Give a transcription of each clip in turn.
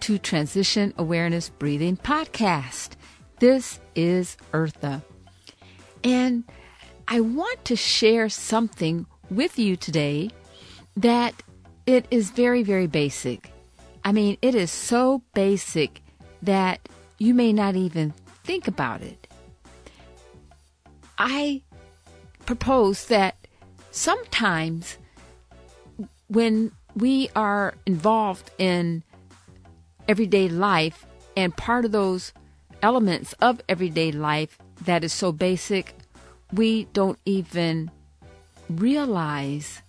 to Transition Awareness Breathing Podcast. This is Eartha. And I want to share something with you today that it is very, very basic. I mean, it is so basic that you may not even think about it. I propose that sometimes when we are involved in everyday life and part of those elements of everyday life that is so basic, we don't even realize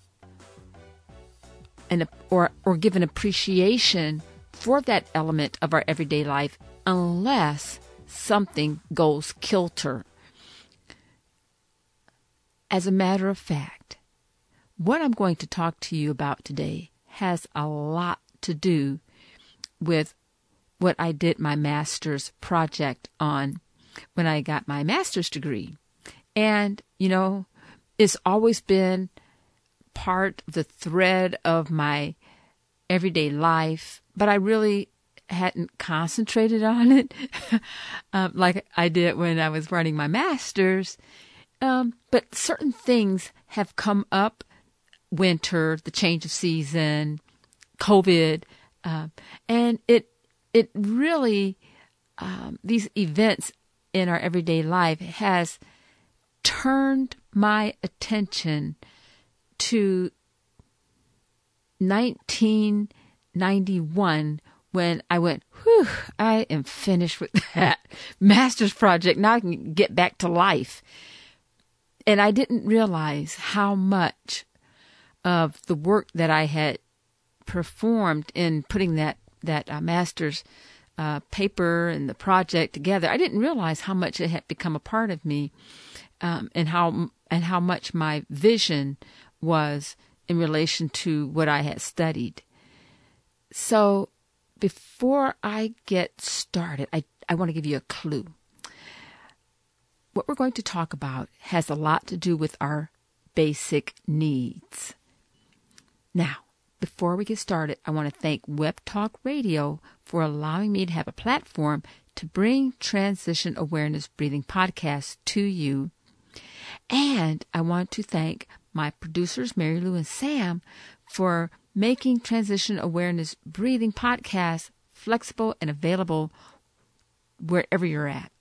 an, or, or give an appreciation for that element of our everyday life unless something goes kilter. As a matter of fact, what I'm going to talk to you about today has a lot to do with what I did my master's project on when I got my master's degree. And, you know, it's always been part of the thread of my everyday life, but I really hadn't concentrated on it um, like I did when I was writing my master's. Um, but certain things have come up winter, the change of season, COVID, uh, and it it really um, these events in our everyday life has turned my attention to 1991 when I went, whew, I am finished with that master's project. Now I can get back to life. And I didn't realize how much of the work that I had performed in putting that that uh, master's uh, paper and the project together, I didn't realize how much it had become a part of me, um, and how and how much my vision was in relation to what I had studied. So, before I get started, I I want to give you a clue. What we're going to talk about has a lot to do with our basic needs. Now, before we get started, I want to thank Web Talk Radio for allowing me to have a platform to bring Transition Awareness Breathing Podcast to you. And I want to thank my producers, Mary Lou and Sam, for making Transition Awareness Breathing Podcast flexible and available wherever you're at.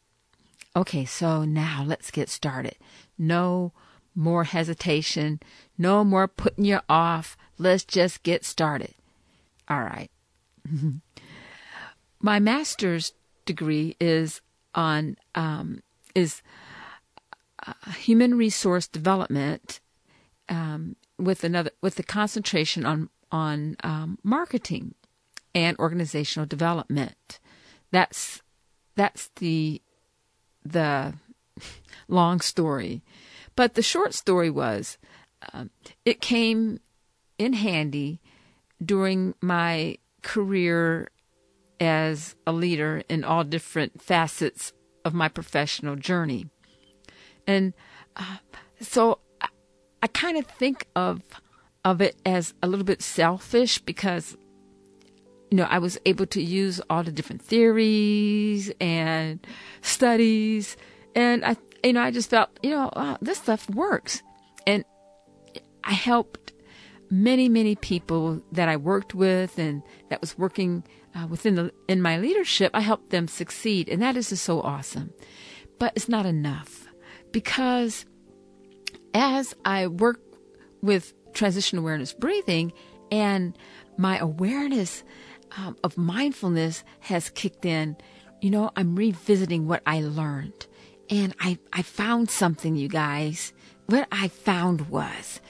Okay, so now let's get started. No more hesitation, no more putting you off. Let's just get started. All right. My master's degree is on um, is uh, human resource development um, with another with the concentration on on um, marketing and organizational development. That's that's the the long story, but the short story was um, it came in handy during my career as a leader in all different facets of my professional journey. And uh, so I, I kind of think of of it as a little bit selfish because you know I was able to use all the different theories and studies and I you know I just felt you know oh, this stuff works and I helped many, many people that I worked with and that was working uh, within the in my leadership. I helped them succeed, and that is just so awesome. But it's not enough because as I work with transition awareness breathing and my awareness um, of mindfulness has kicked in, you know, I'm revisiting what I learned. And I, I found something, you guys. What I found was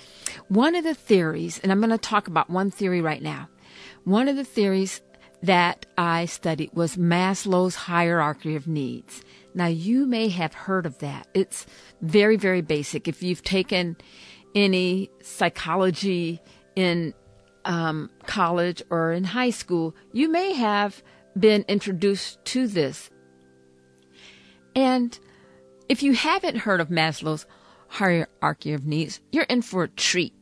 one of the theories, and I'm going to talk about one theory right now. One of the theories that I studied was Maslow's hierarchy of needs. Now, you may have heard of that. It's very, very basic. If you've taken any psychology in um, college or in high school, you may have been introduced to this. And if you haven't heard of Maslow's hierarchy of needs, you're in for a treat.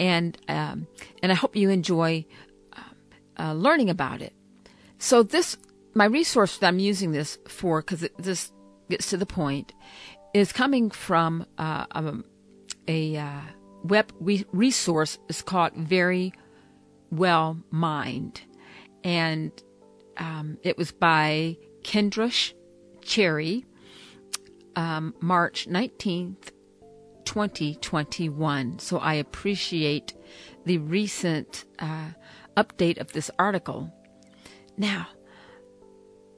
And um, and I hope you enjoy uh, learning about it. So this, my resource that I'm using this for, because this gets to the point, is coming from uh, um, a uh, web re- resource. It's called Very Well Mind, and um, it was by Kendra Cherry, um, March 19th, 2021. So I appreciate the recent uh, update of this article. Now,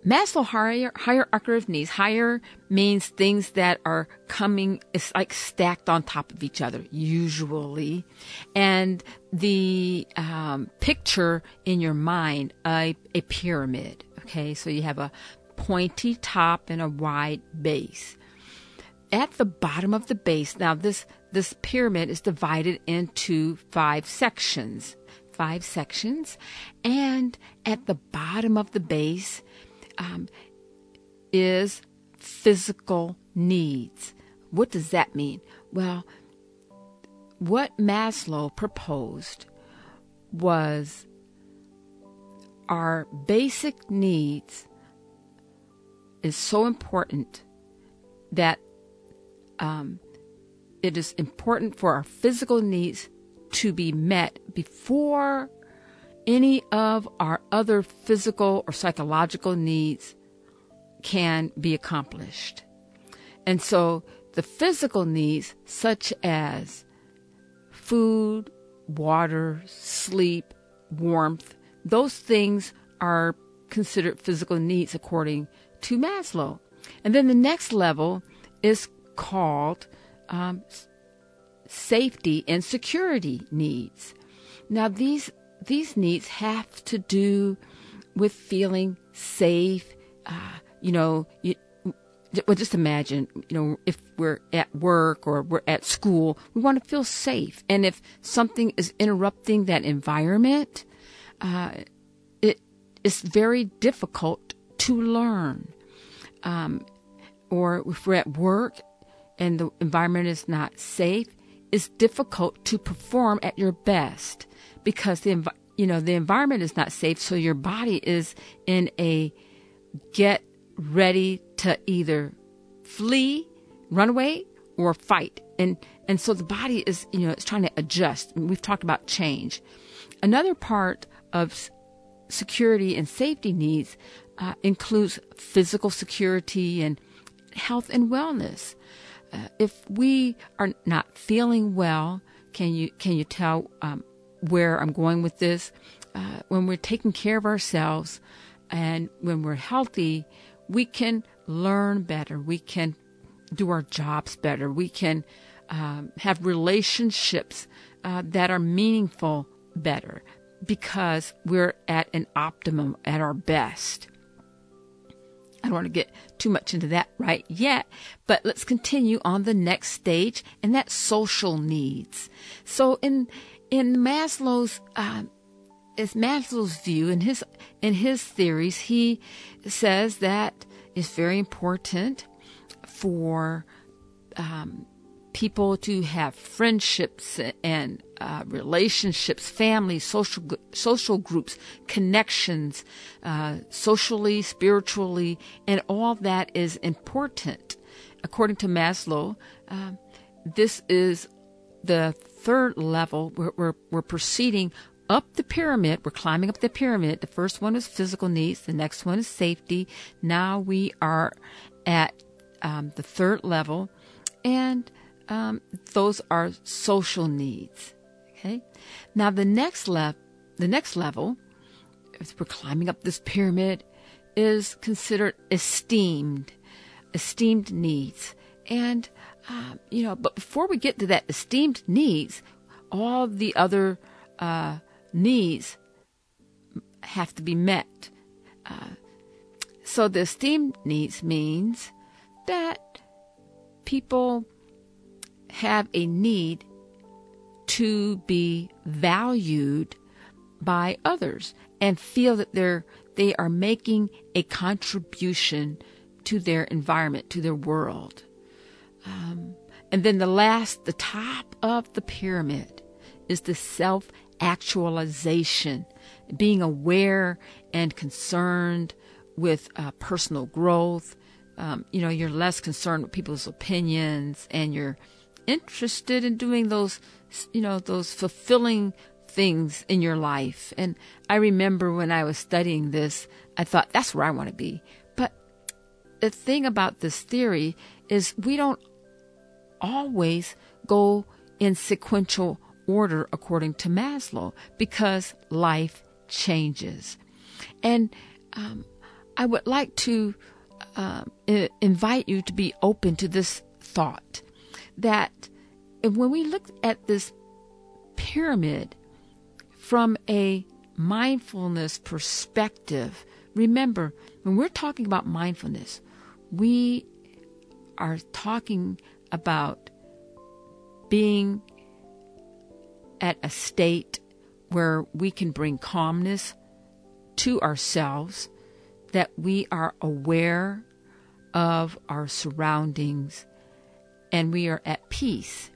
Maslow higher, hierarchy of needs. Higher means things that are coming, it's like stacked on top of each other, usually. And the um, picture in your mind, a, a pyramid. Okay, so you have a pointy top and a wide base. At the bottom of the base, now this, this pyramid is divided into five sections five sections. And at the bottom of the base um, is physical needs. What does that mean? Well, what Maslow proposed was our basic needs is so important that um, it is important for our physical needs to be met before any of our other physical or psychological needs can be accomplished. And so the physical needs, such as food, water, sleep, warmth, those things are considered physical needs according to Maslow. And then the next level is called um, safety and security needs. Now these these needs have to do with feeling safe. Uh, you know, you, well, just imagine, you know, if we're at work or we're at school, we want to feel safe. And if something is interrupting that environment, uh, it is very difficult to learn. Um, or if we're at work and the environment is not safe, it's difficult to perform at your best because the you know the environment is not safe. So your body is in a get ready to either flee run away or fight. And and so the body is you know it's trying to adjust. We've talked about change. Another part of security and safety needs uh, includes physical security and health and wellness uh, if we are not feeling well, can you can you tell um, where I'm going with this? Uh, when we're taking care of ourselves and when we're healthy, we can learn better. We can do our jobs better. We can um, have relationships uh, that are meaningful better because we're at an optimum, at our best. I don't want to get too much into that right yet, but let's continue on the next stage, and that's social needs. So in in Maslow's uh, is Maslow's view in his in his theories, he says that it's very important for um, people to have friendships and uh, relationships, families, social social groups, connections, uh, socially, spiritually, and all that is important. According to Maslow, uh, this is the third level. We're, we're, we're proceeding up the pyramid. We're climbing up the pyramid. The first one is physical needs. The next one is safety. Now we are at um, the third level, and um, those are social needs. Okay. Now the next level, the next level, as we're climbing up this pyramid, is considered esteemed, esteemed needs. And um, you know, but before we get to that esteemed needs, all the other uh, needs have to be met. Uh, so the esteemed needs means that people have a need to be valued by others and feel that they're they are making a contribution to their environment, to their world. Um, and then the last, the top of the pyramid is the self actualization, being aware and concerned with uh, personal growth. Um, you know, you're less concerned with people's opinions and you're interested in doing those, you know, those fulfilling things in your life. And I remember when I was studying this, I thought, that's where I want to be. But the thing about this theory is we don't always go in sequential order according to Maslow because life changes. And um, I would like to uh, invite you to be open to this thought that when we look at this pyramid from a mindfulness perspective, remember, when we're talking about mindfulness, we are talking about being at a state where we can bring calmness to ourselves, that we are aware of our surroundings and we are at peace.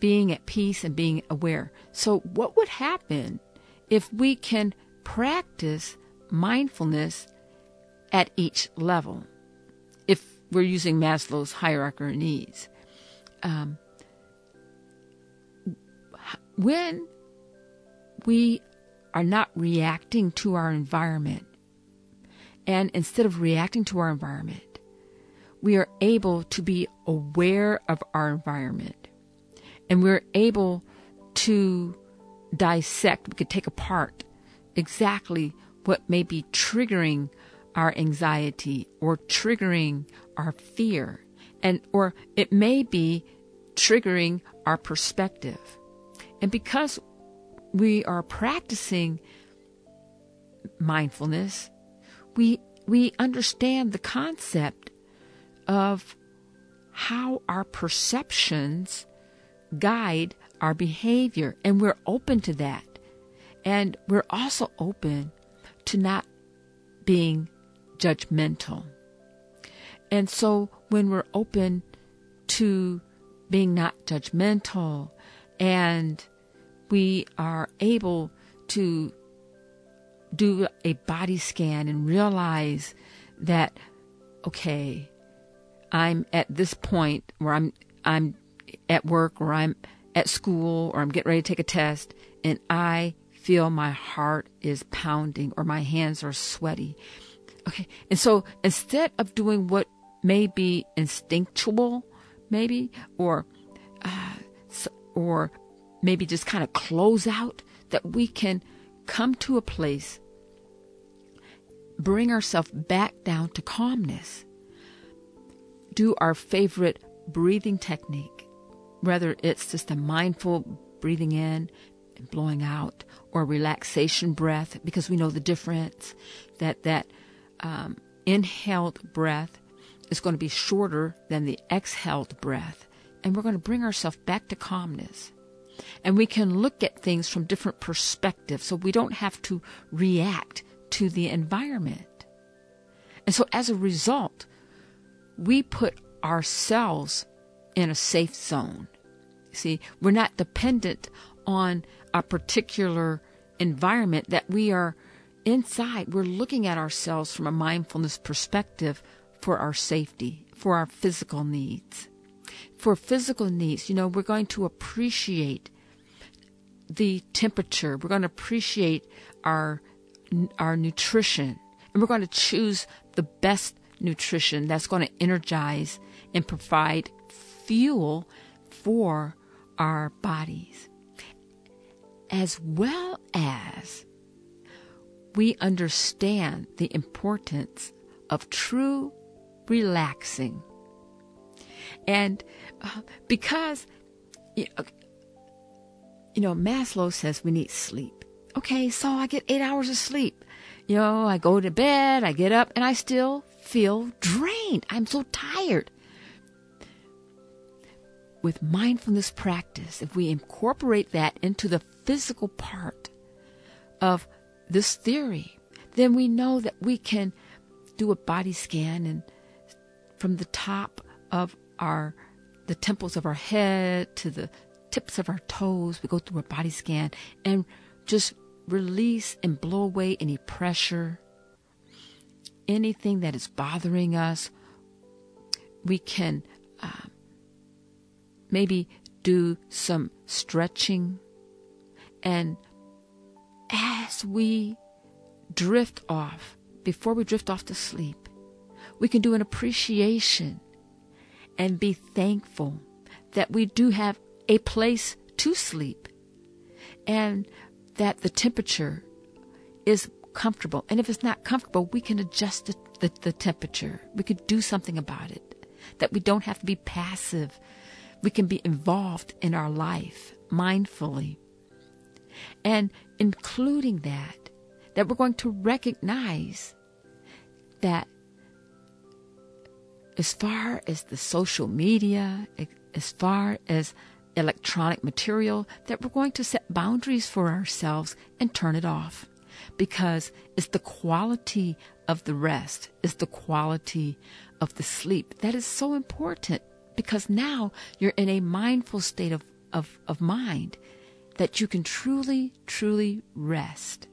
Being at peace and being aware. So, what would happen if we can practice mindfulness at each level? If we're using Maslow's hierarchy of needs. Um, when we are not reacting to our environment, and instead of reacting to our environment, we are able to be aware of our environment. And we're able to dissect, we could take apart exactly what may be triggering our anxiety or triggering our fear. And or it may be triggering our perspective. And because we are practicing mindfulness we we understand the concept of how our perceptions guide our behavior. And we're open to that. And we're also open to not being judgmental. And so when we're open to being not judgmental and we are able to do a body scan and realize that, okay, I'm at this point where I'm I'm at work or I'm at school or I'm getting ready to take a test and I feel my heart is pounding or my hands are sweaty. Okay. And so instead of doing what may be instinctual, maybe, or, uh, or maybe just kind of close out, that we can come to a place, bring ourselves back down to calmness do our favorite breathing technique, whether it's just a mindful breathing in and blowing out or relaxation breath, because we know the difference that that um, inhaled breath is going to be shorter than the exhaled breath. And we're going to bring ourselves back to calmness. And we can look at things from different perspectives so we don't have to react to the environment. And so as a result, we put ourselves in a safe zone. See, we're not dependent on a particular environment that we are inside. We're looking at ourselves from a mindfulness perspective for our safety, for our physical needs. For physical needs, you know, we're going to appreciate the temperature. We're going to appreciate our our nutrition, and we're going to choose the best nutrition that's going to energize and provide fuel for our bodies, as well as we understand the importance of true relaxing. And uh, because, you know, Maslow says we need sleep. okay, so I get eight hours of sleep. You know, I go to bed, I get up, and I still feel drained. I'm so tired. With mindfulness practice, if we incorporate that into the physical part of this theory, then we know that we can do a body scan and from the top of our the temples of our head to the tips of our toes we go through a body scan and just release and blow away any pressure anything that is bothering us we can uh, maybe do some stretching and as we drift off before we drift off to sleep. We can do an appreciation and be thankful that we do have a place to sleep and that the temperature is comfortable. And if it's not comfortable, we can adjust the, the, the temperature. We could do something about it. That we don't have to be passive. We can be involved in our life mindfully. And including that, that we're going to recognize that as far as the social media, as far as electronic material, that we're going to set boundaries for ourselves and turn it off. Because it's the quality of the rest, it's the quality of the sleep that is so important. Because now you're in a mindful state of, of, of mind that you can truly, truly rest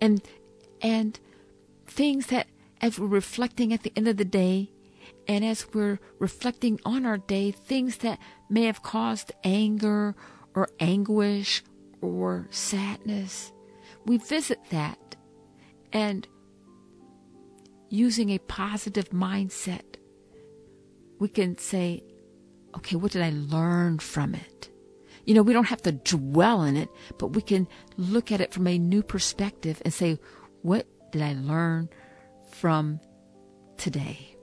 and and things that as we're reflecting at the end of the day and as we're reflecting on our day things that may have caused anger or anguish or sadness we visit that and using a positive mindset we can say okay what did i learn from it you know, we don't have to dwell in it, but we can look at it from a new perspective and say, what did I learn from today?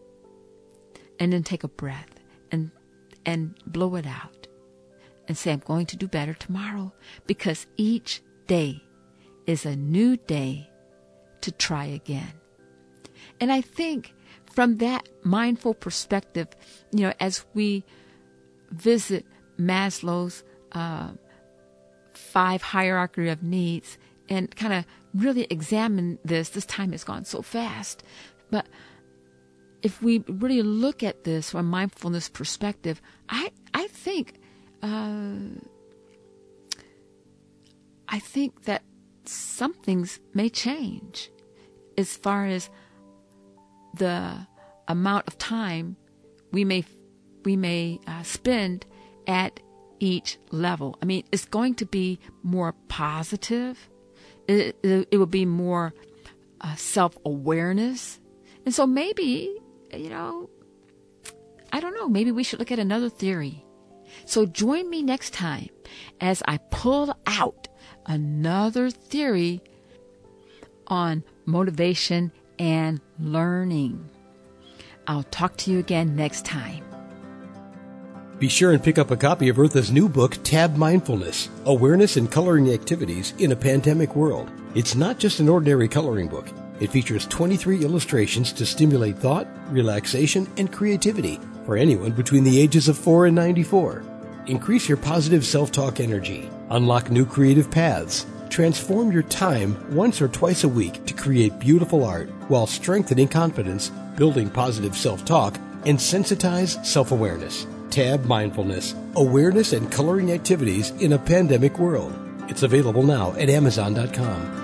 And then take a breath and and blow it out and say, I'm going to do better tomorrow because each day is a new day to try again. And I think from that mindful perspective, you know, as we visit Maslow's uh, five hierarchy of needs and kind of really examine this. This time has gone so fast. But if we really look at this from a mindfulness perspective, I, I think, uh, I think that some things may change as far as the amount of time we may we may uh, spend at each level. I mean, it's going to be more positive. It, it, will be more uh, self awareness. And so maybe, you know, I don't know, maybe we should look at another theory. So join me next time as I pull out another theory on motivation and learning. I'll talk to you again next time. Be sure and pick up a copy of Eartha's new book, Tab Mindfulness Awareness and Coloring Activities in a Pandemic World. It's not just an ordinary coloring book. It features 23 illustrations to stimulate thought, relaxation, and creativity for anyone between the ages of 4 and 94. Increase your positive self talk energy, unlock new creative paths, transform your time once or twice a week to create beautiful art while strengthening confidence, building positive self talk, and sensitize self awareness. Tab Mindfulness Awareness and Coloring Activities in a Pandemic World. It's available now at Amazon.com.